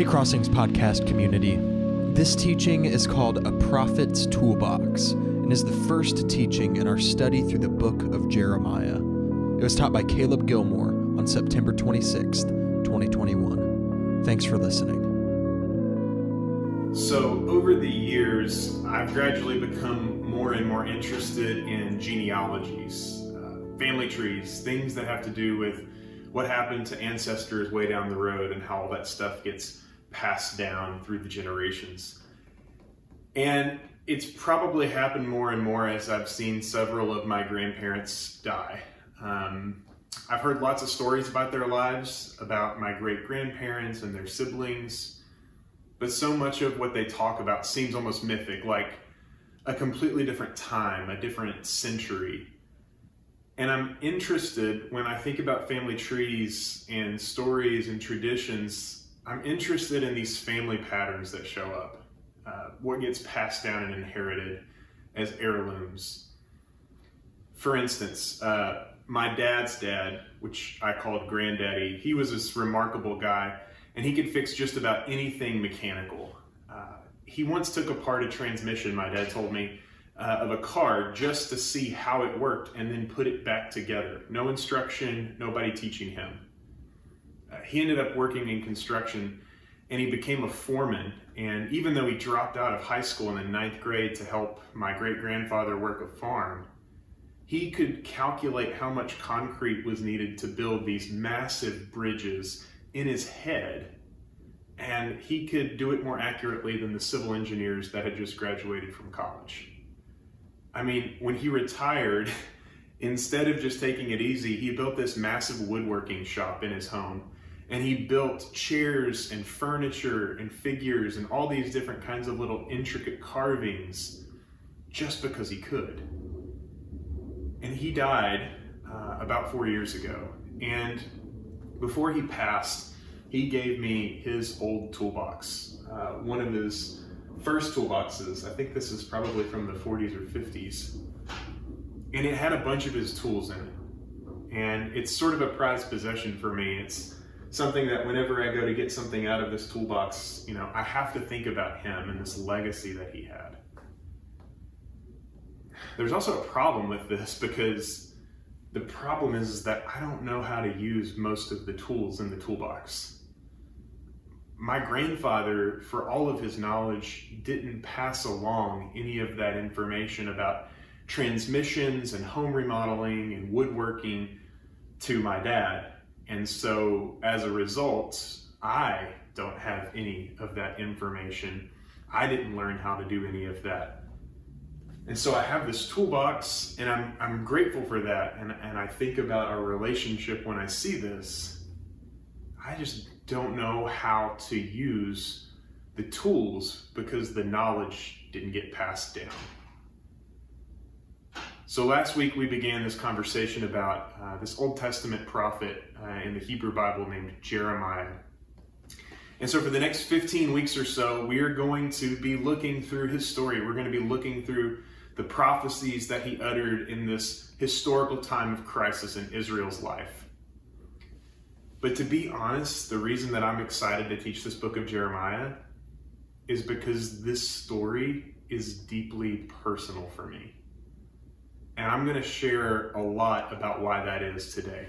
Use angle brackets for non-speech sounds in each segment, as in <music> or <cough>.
Hey, Crossings podcast community. This teaching is called A Prophet's Toolbox and is the first teaching in our study through the book of Jeremiah. It was taught by Caleb Gilmore on September 26th, 2021. Thanks for listening. So, over the years, I've gradually become more and more interested in genealogies, uh, family trees, things that have to do with what happened to ancestors way down the road and how all that stuff gets passed down through the generations. And it's probably happened more and more as I've seen several of my grandparents die. Um, I've heard lots of stories about their lives, about my great grandparents and their siblings, but so much of what they talk about seems almost mythic, like a completely different time, a different century. And I'm interested when I think about family trees and stories and traditions, I'm interested in these family patterns that show up, uh, what gets passed down and inherited as heirlooms. For instance, uh, my dad's dad, which I called granddaddy, he was this remarkable guy and he could fix just about anything mechanical. Uh, he once took apart a transmission, my dad told me, uh, of a car just to see how it worked and then put it back together. No instruction, nobody teaching him. Uh, he ended up working in construction and he became a foreman. And even though he dropped out of high school in the ninth grade to help my great grandfather work a farm, he could calculate how much concrete was needed to build these massive bridges in his head. And he could do it more accurately than the civil engineers that had just graduated from college. I mean, when he retired, <laughs> instead of just taking it easy, he built this massive woodworking shop in his home. And he built chairs and furniture and figures and all these different kinds of little intricate carvings just because he could. And he died uh, about four years ago. And before he passed, he gave me his old toolbox, uh, one of his first toolboxes. I think this is probably from the 40s or 50s. And it had a bunch of his tools in it. And it's sort of a prized possession for me. It's something that whenever I go to get something out of this toolbox, you know, I have to think about him and this legacy that he had. There's also a problem with this because the problem is, that I don't know how to use most of the tools in the toolbox my grandfather, for all of his knowledge, didn't pass along any of that information about transmissions and home remodeling and woodworking to my dad. And so as a result, I don't have any of that information. I didn't learn how to do any of that. And so I have this toolbox, and I'm, I'm grateful for that. And, and I think about our relationship when I see this. I just don't know how to use the tools because the knowledge didn't get passed down. So last week we began this conversation about uh, this Old Testament prophet uh, in the Hebrew Bible named Jeremiah. And so for the next 15 weeks or so, we are going to be looking through his story. We're going to be looking through the prophecies that he uttered in this historical time of crisis in Israel's life. But to be honest, the reason that I'm excited to teach this book of Jeremiah is because this story is deeply personal for me. And I'm going to share a lot about why that is today.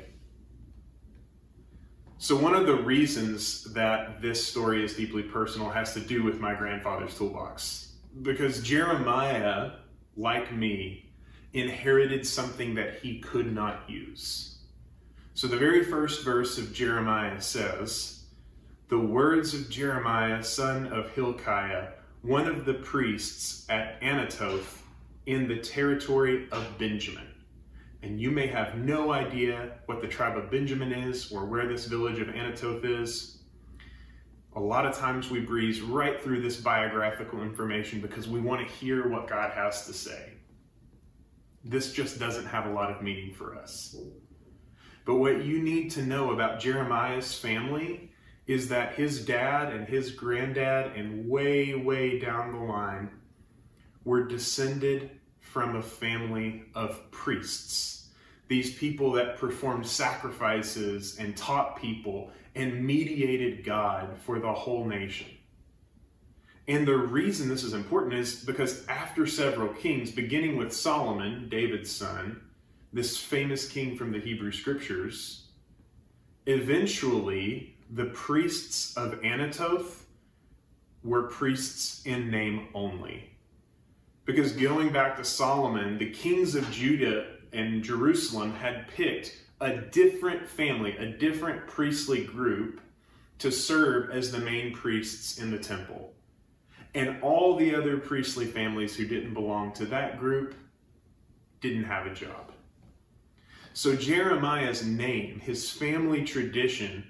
So, one of the reasons that this story is deeply personal has to do with my grandfather's toolbox. Because Jeremiah, like me, inherited something that he could not use. So the very first verse of Jeremiah says, The words of Jeremiah, son of Hilkiah, one of the priests at Anathoth in the territory of Benjamin. And you may have no idea what the tribe of Benjamin is or where this village of Anathoth is. A lot of times we breeze right through this biographical information because we want to hear what God has to say. This just doesn't have a lot of meaning for us. But what you need to know about Jeremiah's family is that his dad and his granddad, and way, way down the line, were descended from a family of priests. these people that performed sacrifices and taught people and mediated God for the whole nation. And the reason this is important is because after several kings, beginning with Solomon, David's son, this famous king from the Hebrew scriptures, eventually the priests of Anathoth were priests in name only. Because going back to Solomon, the kings of Judah and Jerusalem had picked a different family, a different priestly group to serve as the main priests in the temple. And all the other priestly families who didn't belong to that group didn't have a job. So Jeremiah's name, his family tradition,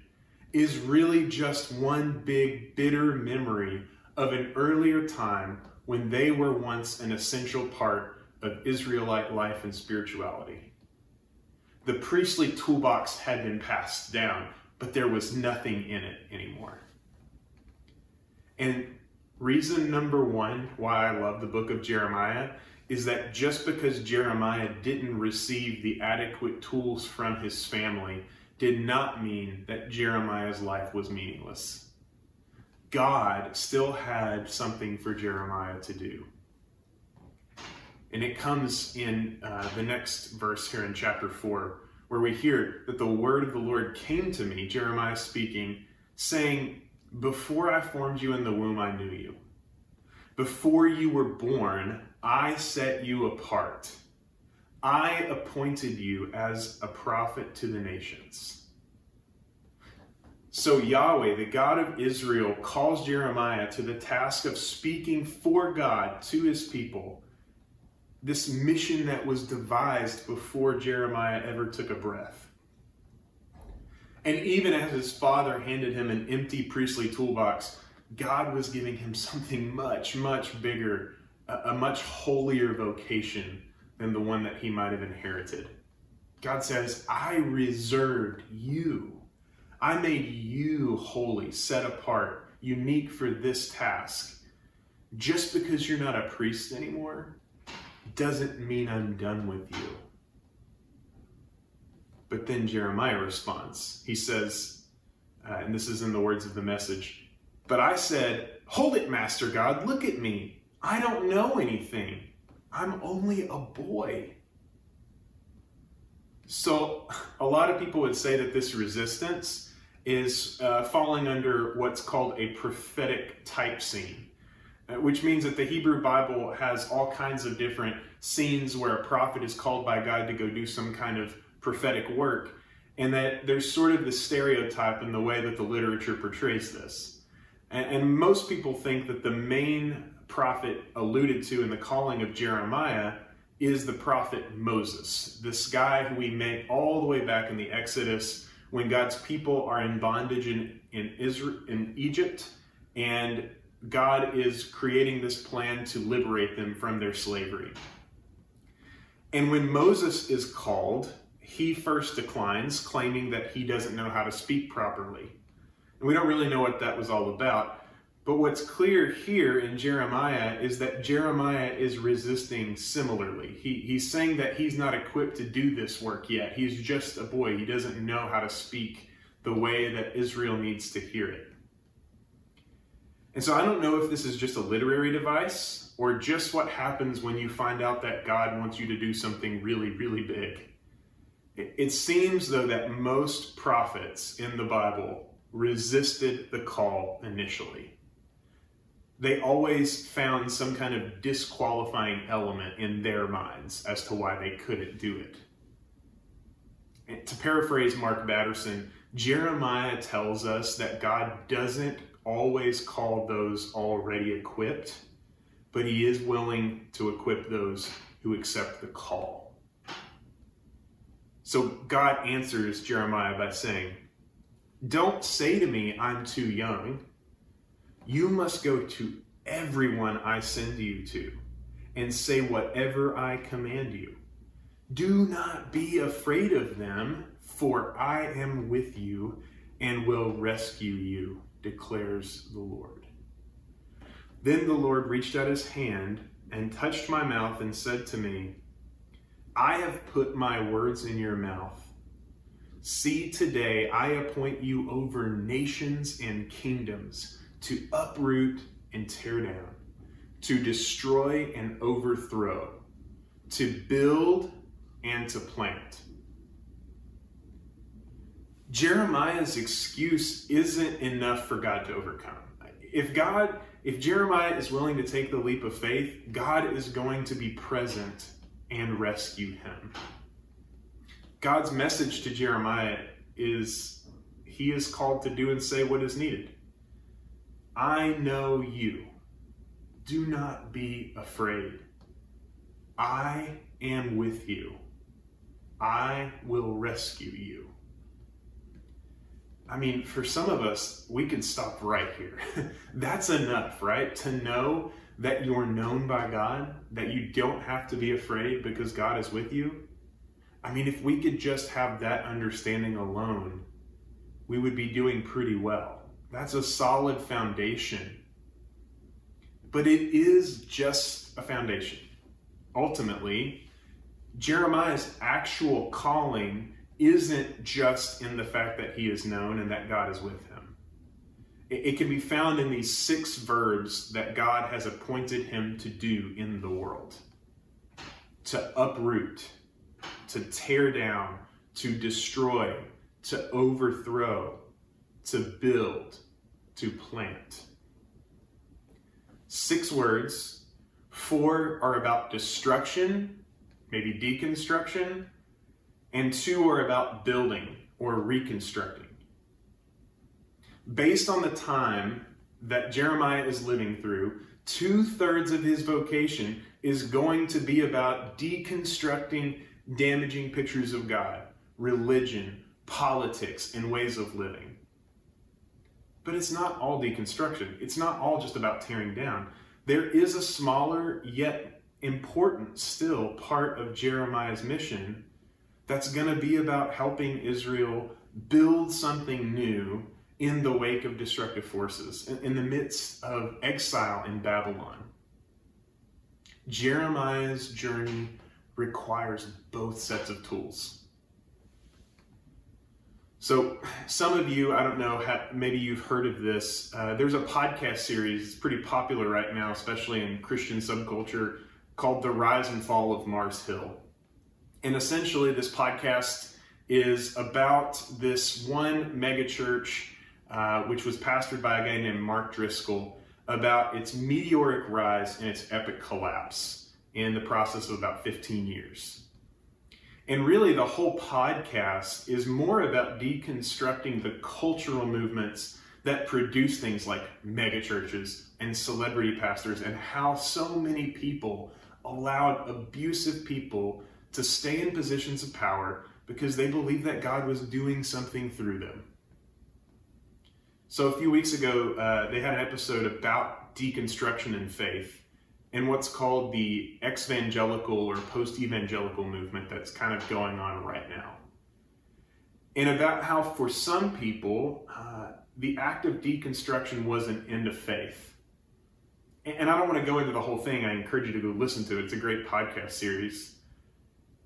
is really just one big bitter memory of an earlier time when they were once an essential part of Israelite life and spirituality. The priestly toolbox had been passed down, but there was nothing in it anymore. And reason number one why I love the book of Jeremiah is that just because Jeremiah didn't receive the adequate tools from his family did not mean that Jeremiah's life was meaningless. God still had something for Jeremiah to do. And it comes in uh, the next verse here in chapter 4, where we hear that the word of the Lord came to me, Jeremiah speaking, saying, Before I formed you in the womb, I knew you. Before you were born, I set you apart. I appointed you as a prophet to the nations. So Yahweh, the God of Israel, calls Jeremiah to the task of speaking for God to his people this mission that was devised before Jeremiah ever took a breath. And even as his father handed him an empty priestly toolbox, God was giving him something much, much bigger, a, much holier vocation than the one that he might have inherited. God says, I reserved you. I made you holy, set apart, unique for this task. Just because you're not a priest anymore doesn't mean I'm done with you. But then Jeremiah responds. He says, uh, and this is in the words of the message, but I said, Hold it, Master God, look at me. I don't know anything. I'm only a boy. So, a lot of people would say that this resistance is uh, falling under what's called a prophetic type scene. Uh, which means that the Hebrew Bible has all kinds of different scenes where a prophet is called by God to go do some kind of prophetic work, and that there's sort of the stereotype in the way that the literature portrays this. And, and most people think that the main prophet alluded to in the calling of Jeremiah is the prophet Moses, this guy who we met all the way back in the Exodus when God's people are in bondage in, in Israel in Egypt and God is creating this plan to liberate them from their slavery. And when Moses is called, he first declines, claiming that he doesn't know how to speak properly. And we don't really know what that was all about. But what's clear here in Jeremiah is that Jeremiah is resisting similarly. He, he's saying that he's not equipped to do this work yet. He's just a boy. He doesn't know how to speak the way that Israel needs to hear it. And so I don't know if this is just a literary device or just what happens when you find out that God wants you to do something really, really big. It, seems, though, that most prophets in the Bible resisted the call initially. They always found some kind of disqualifying element in their minds as to why they couldn't do it. And to paraphrase Mark Batterson, Jeremiah tells us that God doesn't always call those already equipped, but he is willing to equip those who accept the call. So God answers Jeremiah by saying, Don't say to me, I'm too young. You must go to everyone I send you to and say whatever I command you. Do not be afraid of them, for I am with you and will rescue you declares the Lord. Then the Lord reached out his hand and touched my mouth and said to me, I have put my words in your mouth. See, today I appoint you over nations and kingdoms to uproot and tear down, to destroy and overthrow, to build and to plant. Jeremiah's excuse isn't enough for God to overcome. If God, if Jeremiah is willing to take the leap of faith, God is going to be present and rescue him. God's message to Jeremiah is he is called to do and say what is needed. I know you. Do not be afraid. I am with you. I will rescue you. I mean, for some of us, we can stop right here. <laughs> That's enough, right? To know that you're known by God, that you don't have to be afraid because God is with you. I mean, if we could just have that understanding alone, we would be doing pretty well. That's a solid foundation. But it is just a foundation. Ultimately, Jeremiah's actual calling isn't just in the fact that he is known and that God is with him. It, it can be found in these six verbs that God has appointed him to do in the world to uproot, to tear down, to destroy, to overthrow, to build, to plant. Six words. Four are about destruction, maybe deconstruction, and two are about building or reconstructing. Based on the time that Jeremiah is living through, two thirds of his vocation is going to be about deconstructing damaging pictures of God, religion, politics, and ways of living. But it's not all deconstruction. It's not all just about tearing down. There is a smaller yet important still part of Jeremiah's mission that's going to be about helping Israel build something new in the wake of destructive forces, in, the midst of exile in Babylon. Jeremiah's journey requires both sets of tools. So, some of you, I don't know, maybe you've heard of this. Uh, there's a podcast series, it's pretty popular right now, especially in Christian subculture, called The Rise and Fall of Mars Hill. And essentially, this podcast is about this one megachurch, uh, which was pastored by a guy named Mark Driscoll, about its meteoric rise and its epic collapse in the process of about 15 years. And really, the whole podcast is more about deconstructing the cultural movements that produce things like megachurches and celebrity pastors, and how so many people allowed abusive people to stay in positions of power because they believed that God was doing something through them. So, a few weeks ago, uh, they had an episode about deconstruction and faith and what's called the evangelical or post evangelical movement that's kind of going on right now. And about how, for some people, uh, the act of deconstruction was an end of faith. And I don't want to go into the whole thing. I encourage you to go listen to it. It's a great podcast series.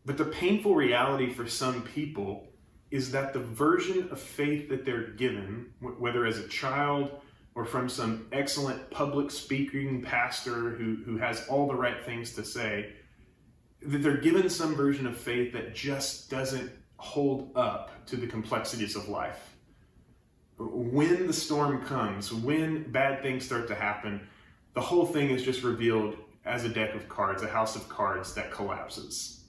But the painful reality for some people is that the version of faith that they're given, whether as a child or from some excellent public speaking pastor who, who has all the right things to say, that they're given some version of faith that just doesn't hold up to the complexities of life. When the storm comes, when bad things start to happen, the whole thing is just revealed as a deck of cards, a house of cards that collapses.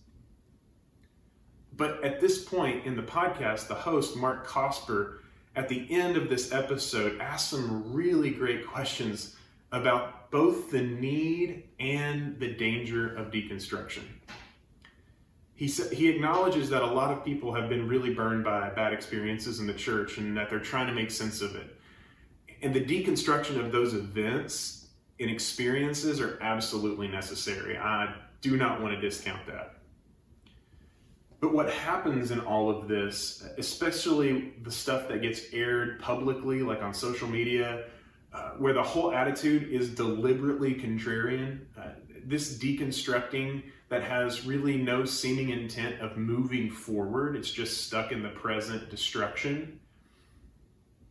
But at this point in the podcast, the host, Mark Cosper, at the end of this episode, asked some really great questions about both the need and the danger of deconstruction. He, sa- he acknowledges that a lot of people have been really burned by bad experiences in the church and that they're trying to make sense of it. And the deconstruction of those events and experiences are absolutely necessary. I do not want to discount that. But what happens in all of this, especially the stuff that gets aired publicly, like on social media, uh, where the whole attitude is deliberately contrarian, uh, this deconstructing that has really no seeming intent of moving forward, it's just stuck in the present destruction.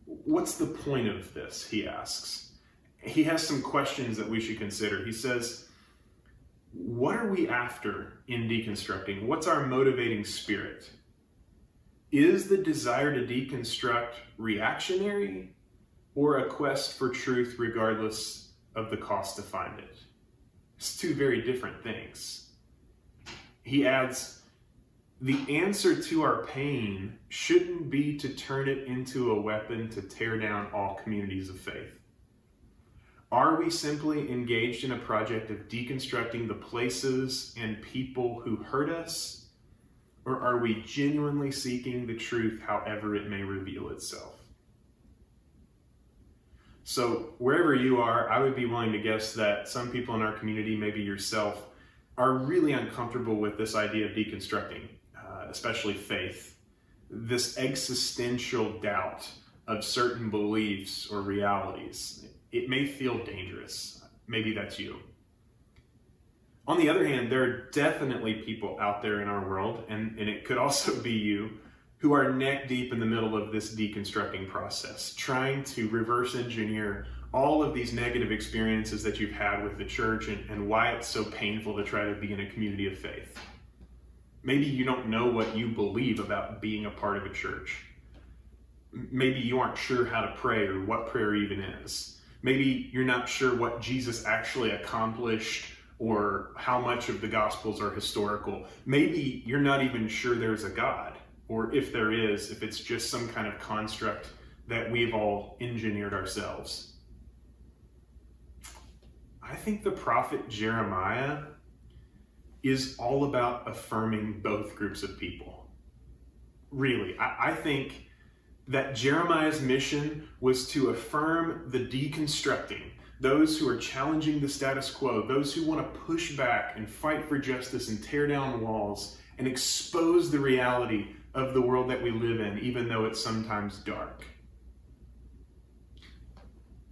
What's the point of this? He asks. He has some questions that we should consider. He says, What are we after in deconstructing? What's our motivating spirit? Is the desire to deconstruct reactionary or a quest for truth regardless of the cost to find it? It's two very different things. He adds, the answer to our pain shouldn't be to turn it into a weapon to tear down all communities of faith. Are we simply engaged in a project of deconstructing the places and people who hurt us? Or are we genuinely seeking the truth however it may reveal itself? So, wherever you are, I would be willing to guess that some people in our community, maybe yourself, are really uncomfortable with this idea of deconstructing, uh, especially faith. This existential doubt of certain beliefs or realities. It may feel dangerous. Maybe that's you. On the other hand, there are definitely people out there in our world, and, and it could also be you, who are neck deep in the middle of this deconstructing process, trying to reverse engineer all of these negative experiences that you've had with the church and, and why it's so painful to try to be in a community of faith. Maybe you don't know what you believe about being a part of a church. Maybe you aren't sure how to pray or what prayer even is. Maybe you're not sure what Jesus actually accomplished or how much of the Gospels are historical. Maybe you're not even sure there's a God or if there is, if it's just some kind of construct that we've all engineered ourselves. I think the prophet Jeremiah is all about affirming both groups of people. Really, I, I think that Jeremiah's mission was to affirm the deconstructing, those who are challenging the status quo, those who want to push back and fight for justice and tear down walls and expose the reality of the world that we live in, even though it's sometimes dark.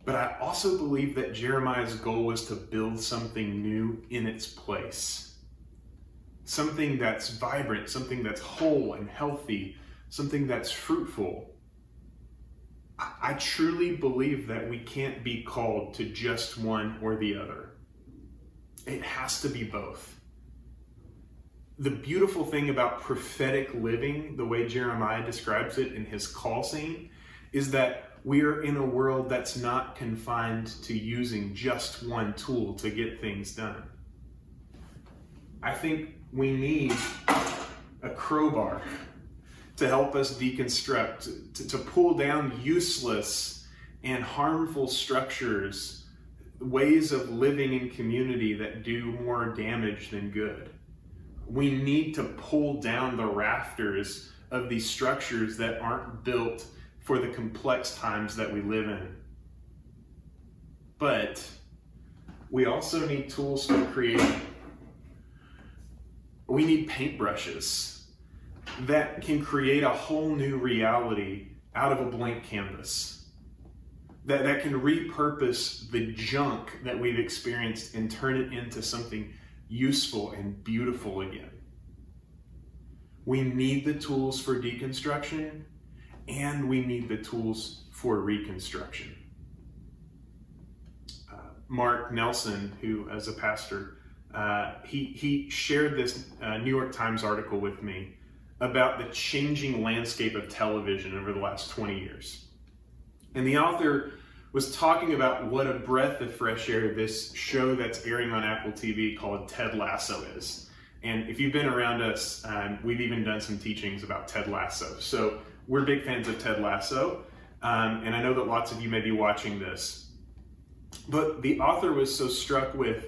But I also believe that Jeremiah's goal was to build something new in its place. Something that's vibrant, something that's whole and healthy, something that's fruitful. I truly believe that we can't be called to just one or the other. It has to be both the beautiful thing about prophetic living, the way Jeremiah describes it in his call scene, is that we are in a world that's not confined to using just one tool to get things done. I think we need a crowbar to help us deconstruct, to, to pull down useless and harmful structures, ways of living in community that do more damage than good we need to pull down the rafters of these structures that aren't built for the complex times that we live in. But we also need tools to create. We need paintbrushes that can create a whole new reality out of a blank canvas. That, that can repurpose the junk that we've experienced and turn it into something useful and beautiful again. We need the tools for deconstruction and we need the tools for reconstruction. Uh, Mark Nelson, who, as a pastor, uh, he, he shared this uh, New York Times article with me about the changing landscape of television over the last 20 years. And the author was talking about what a breath of fresh air this show that's airing on Apple TV called Ted Lasso is. And if you've been around us, um, we've even done some teachings about Ted Lasso. So we're big fans of Ted Lasso. Um, and I know that lots of you may be watching this. But the author was so struck with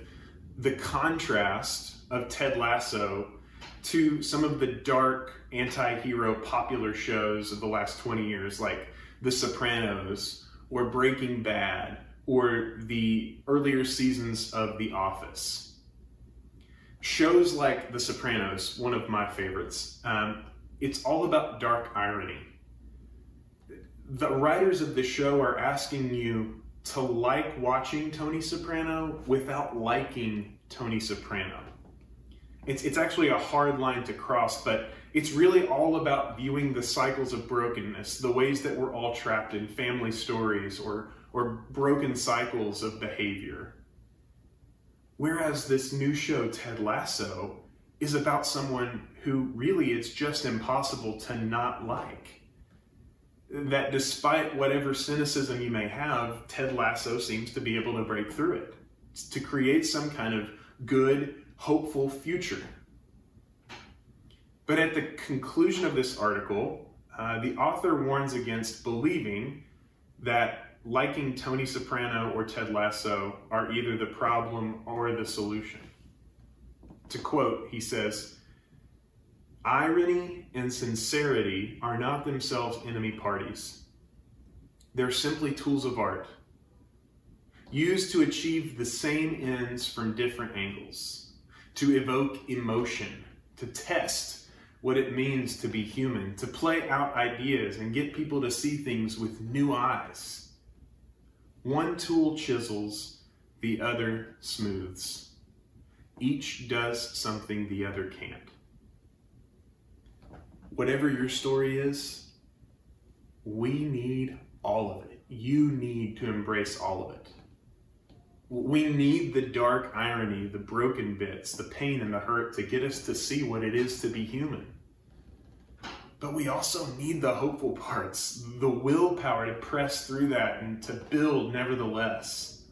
the contrast of Ted Lasso to some of the dark anti hero popular shows of the last 20 years, like The Sopranos or Breaking Bad or the earlier seasons of The Office. Shows like The Sopranos, one of my favorites, um, it's all about dark irony. The writers of the show are asking you to like watching Tony Soprano without liking Tony Soprano. It's, it's actually a hard line to cross, but it's really all about viewing the cycles of brokenness, the ways that we're all trapped in family stories or, or broken cycles of behavior. Whereas this new show, Ted Lasso, is about someone who really it's just impossible to not like. That despite whatever cynicism you may have, Ted Lasso seems to be able to break through it, to create some kind of good, hopeful future. But at the conclusion of this article, uh, the author warns against believing that liking Tony Soprano or Ted Lasso are either the problem or the solution. To quote, he says, Irony and sincerity are not themselves enemy parties. They're simply tools of art, used to achieve the same ends from different angles, to evoke emotion, to test what it means to be human, to play out ideas and get people to see things with new eyes. One tool chisels, the other smooths. Each does something the other can't. Whatever your story is, we need all of it. You need to embrace all of it. We need the dark irony, the broken bits, the pain and the hurt to get us to see what it is to be human. But we also need the hopeful parts, the willpower to press through that and to build nevertheless.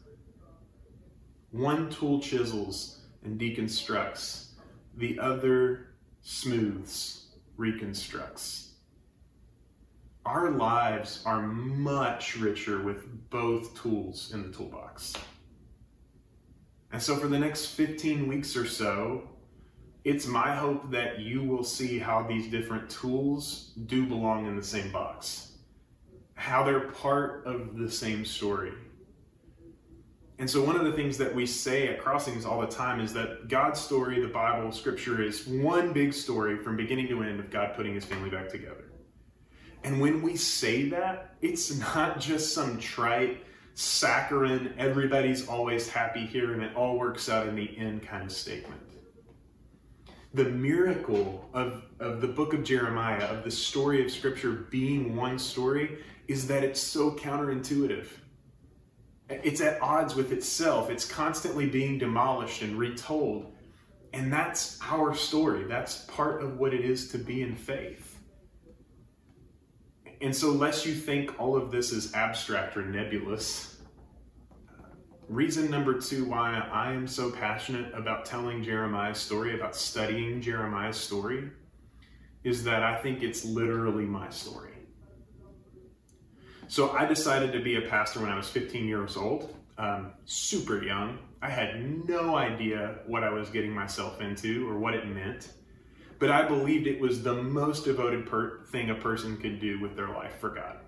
One tool chisels and deconstructs, the other smooths, reconstructs. Our lives are much richer with both tools in the toolbox. And so, for the next 15 weeks or so, it's my hope that you will see how these different tools do belong in the same box, how they're part of the same story. And so, one of the things that we say at Crossings all the time is that God's story, the Bible, Scripture, is one big story from beginning to end of God putting his family back together. And when we say that, it's <laughs> not just some trite, saccharine, everybody's always happy here and it all works out in the end kind of statement. The miracle of, of the book of Jeremiah, of the story of Scripture being one story, is that it's so counterintuitive it's at odds with itself. It's constantly being demolished and retold. And that's our story. That's part of what it is to be in faith. And so, lest you think all of this is abstract or nebulous, reason number two why I am so passionate about telling Jeremiah's story, about studying Jeremiah's story, is that I think it's literally my story. So I decided to be a pastor when I was 15 years old, um, super young. I had no idea what I was getting myself into or what it meant, but I believed it was the most devoted per- thing a person could do with their life for God.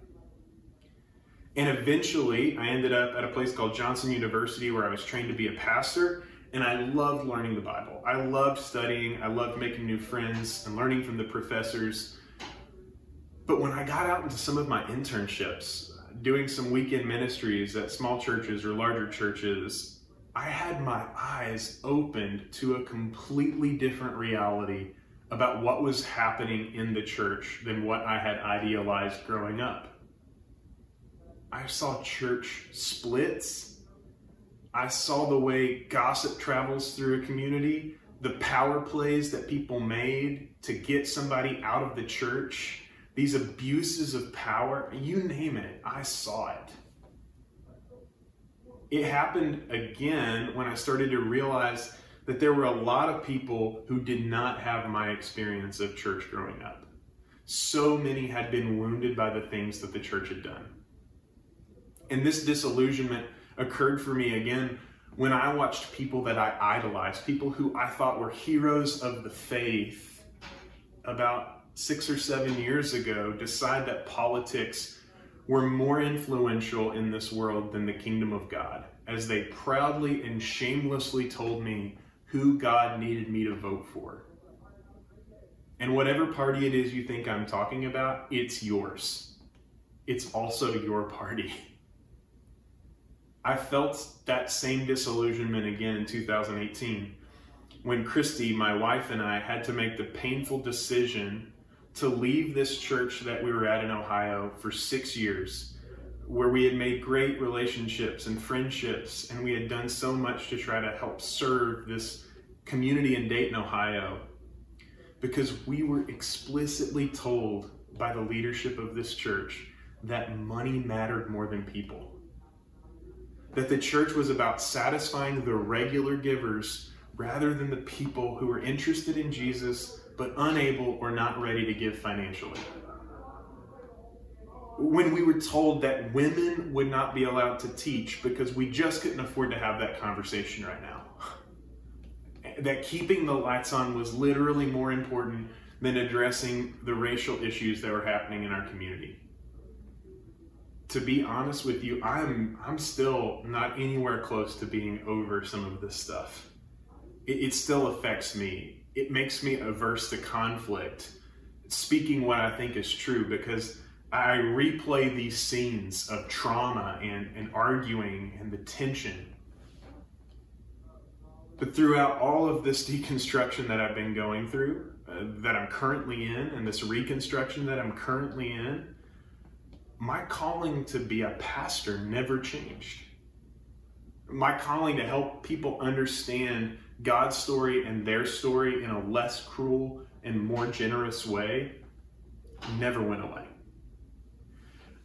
And eventually, I ended up at a place called Johnson University where I was trained to be a pastor, and I loved learning the Bible. I loved studying, I loved making new friends and learning from the professors. But when I got out into some of my internships, doing some weekend ministries at small churches or larger churches, I had my eyes opened to a completely different reality about what was happening in the church than what I had idealized growing up. I saw church splits. I saw the way gossip travels through a community, the power plays that people made to get somebody out of the church these abuses of power, you name it, I saw it. It happened again when I started to realize that there were a lot of people who did not have my experience of church growing up. So many had been wounded by the things that the church had done. And this disillusionment occurred for me again when I watched people that I idolized, people who I thought were heroes of the faith, about six or seven years ago decide that politics were more influential in this world than the kingdom of God, as they proudly and shamelessly told me who God needed me to vote for. And whatever party it is you think I'm talking about, it's yours. It's also your party. I felt that same disillusionment again in 2018 when Christy, my wife, and I had to make the painful decision to leave this church that we were at in Ohio for six years, where we had made great relationships and friendships, and we had done so much to try to help serve this community in Dayton, Ohio, because we were explicitly told by the leadership of this church that money mattered more than people. That the church was about satisfying the regular givers rather than the people who were interested in Jesus but unable or not ready to give financially. When we were told that women would not be allowed to teach because we just couldn't afford to have that conversation right now. That keeping the lights on was literally more important than addressing the racial issues that were happening in our community. To be honest with you, I'm I'm still not anywhere close to being over some of this stuff. It, it still affects me. It makes me averse to conflict, speaking what I think is true, because I replay these scenes of trauma and, and arguing and the tension. But throughout all of this deconstruction that I've been going through, uh, that I'm currently in, and this reconstruction that I'm currently in, my calling to be a pastor never changed. My calling to help people understand God's story and their story in a less cruel and more generous way never went away.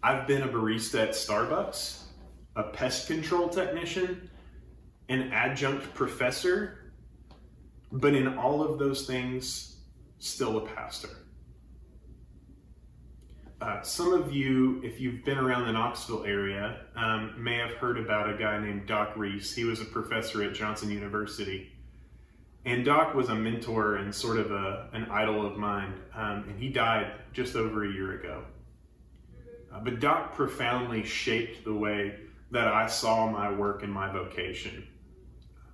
I've been a barista at Starbucks, a pest control technician, an adjunct professor, but in all of those things, still a pastor. Uh, some of you, if you've been around the Knoxville area, um, may have heard about a guy named Doc Reese. He was a professor at Johnson University. And Doc was a mentor and sort of a, an idol of mine, um, and he died just over a year ago. Uh, but Doc profoundly shaped the way that I saw my work and my vocation.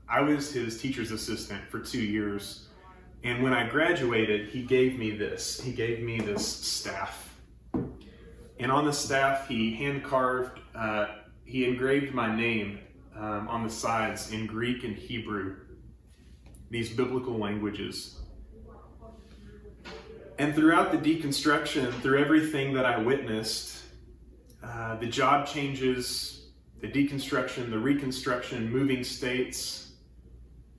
I was his teacher's assistant for two years, and when I graduated, he gave me this. He gave me this staff. And on the staff, he hand carved, uh, he engraved my name um, on the sides in Greek and Hebrew these biblical languages. And throughout the deconstruction, through everything that I witnessed, uh, the job changes, the deconstruction, the reconstruction, moving states,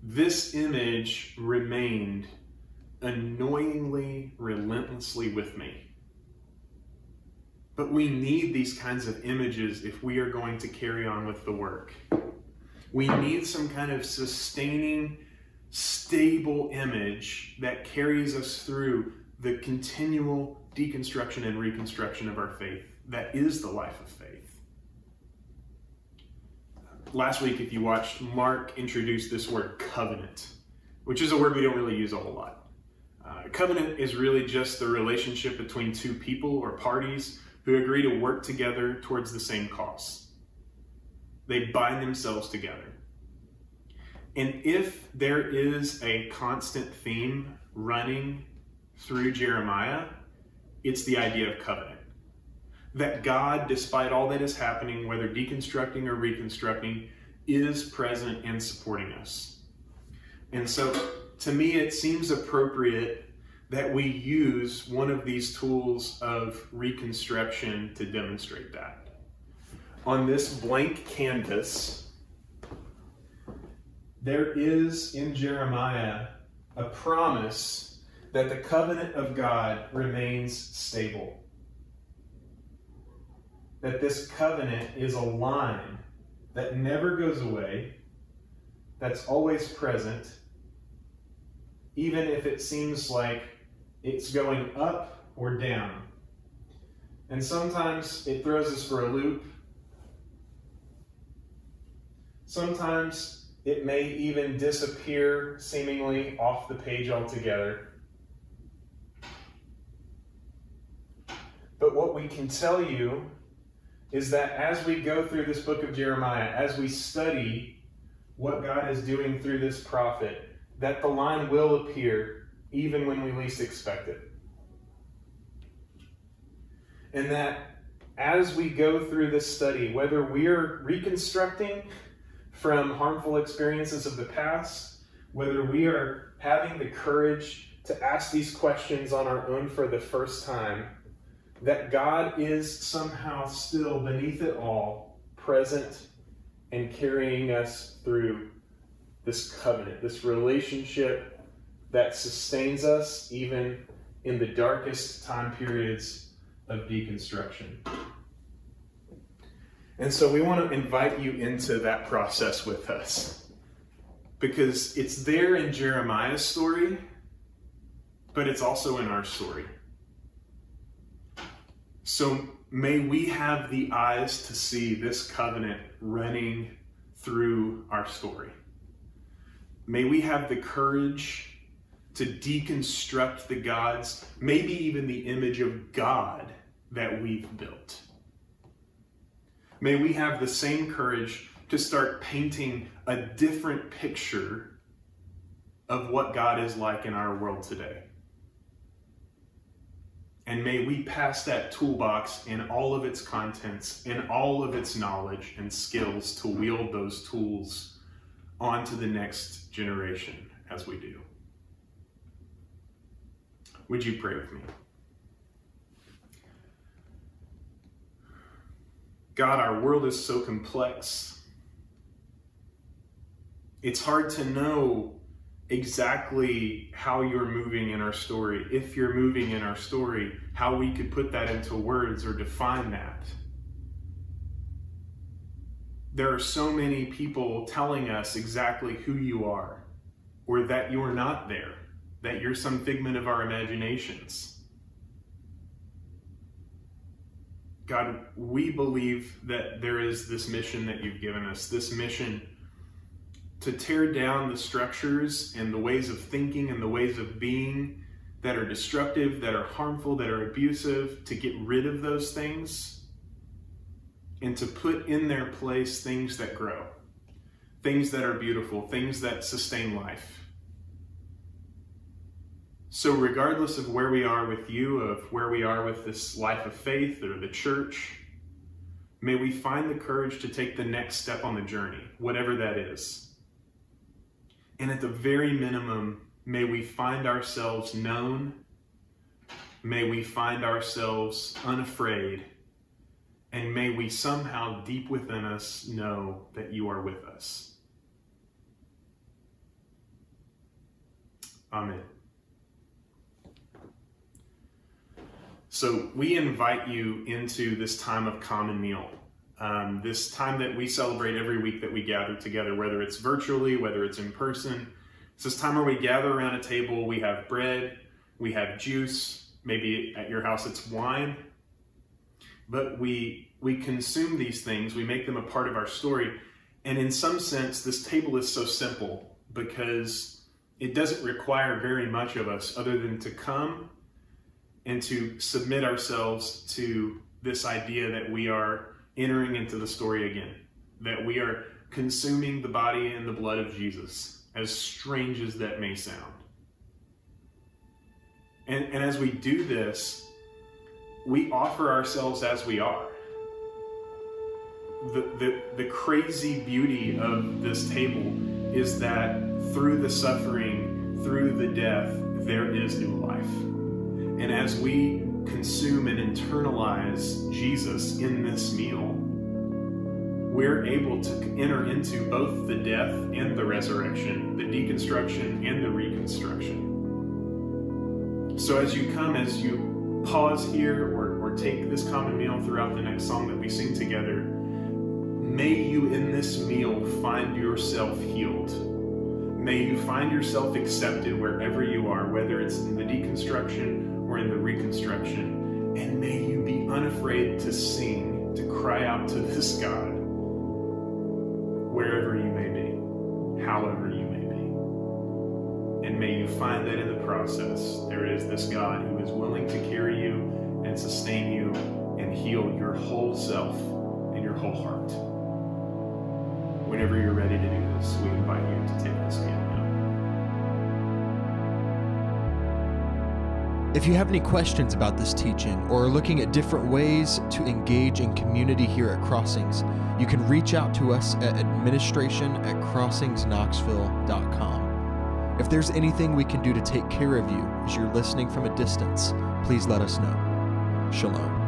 this image remained annoyingly, relentlessly with me. But we need these kinds of images if we are going to carry on with the work. We need some kind of sustaining stable image that carries us through the continual deconstruction and reconstruction of our faith that is the life of faith. Last week, if you watched, Mark introduced this word covenant, which is a word we don't really use a whole lot. Uh, covenant is really just the relationship between two people or parties who agree to work together towards the same cause. They bind themselves together. And if there is a constant theme running through Jeremiah, it's the idea of covenant. That God, despite all that is happening, whether deconstructing or reconstructing, is present and supporting us. And so, to me, it seems appropriate that we use one of these tools of reconstruction to demonstrate that. On this blank canvas, there is in Jeremiah a promise that the covenant of God remains stable. That this covenant is a line that never goes away, that's always present, even if it seems like it's going up or down. And sometimes it throws us for a loop. Sometimes it may even disappear seemingly off the page altogether. But what we can tell you is that as we go through this book of Jeremiah, as we study what God is doing through this prophet, that the line will appear even when we least expect it. And that as we go through this study, whether we're reconstructing from harmful experiences of the past, whether we are having the courage to ask these questions on our own for the first time, that God is somehow still beneath it all, present and carrying us through this covenant, this relationship that sustains us even in the darkest time periods of deconstruction. And so we want to invite you into that process with us because it's there in Jeremiah's story, but it's also in our story. So may we have the eyes to see this covenant running through our story. May we have the courage to deconstruct the gods, maybe even the image of God that we've built. May we have the same courage to start painting a different picture of what God is like in our world today. And may we pass that toolbox in all of its contents, in all of its knowledge and skills to wield those tools onto the next generation as we do. Would you pray with me? God, our world is so complex. It's hard to know exactly how you're moving in our story, if you're moving in our story, how we could put that into words or define that. There are so many people telling us exactly who you are, or that you're not there, that you're some figment of our imaginations. God, we believe that there is this mission that you've given us, this mission to tear down the structures and the ways of thinking and the ways of being that are destructive, that are harmful, that are abusive, to get rid of those things and to put in their place things that grow, things that are beautiful, things that sustain life. So, regardless of where we are with you, of where we are with this life of faith or the church, may we find the courage to take the next step on the journey, whatever that is and at the very minimum, may we find ourselves known. May we find ourselves unafraid. And may we somehow deep within us know that you are with us. Amen. So we invite you into this time of common meal um, this time that we celebrate every week that we gather together, whether it's virtually, whether it's in person. It's this time where we gather around a table, we have bread, we have juice, maybe at your house it's wine, but we we consume these things, we make them a part of our story. And in some sense, this table is so simple because it doesn't require very much of us other than to come and to submit ourselves to this idea that we are entering into the story again. That we are consuming the body and the blood of Jesus, as strange as that may sound. And, and as we do this, we offer ourselves as we are. The, the, the crazy beauty of this table is that through the suffering, through the death, there is new life. And as we consume and internalize Jesus in this meal, we're able to enter into both the death and the resurrection, the deconstruction and the reconstruction. So as you come, as you pause here or, or take this common meal throughout the next song that we sing together, may you in this meal find yourself healed. May you find yourself accepted wherever you are, whether it's in the deconstruction or in the reconstruction. And may you be unafraid to sing, to cry out to this God wherever you may be, however you may be. And may you find that in the process, there is this God who is willing to carry you and sustain you and heal your whole self and your whole heart. Whenever you're ready to do this, we invite you to take this meal If you have any questions about this teaching or are looking at different ways to engage in community here at Crossings, you can reach out to us at administration at crossingsknoxville.com. If there's anything we can do to take care of you as you're listening from a distance, please let us know. Shalom.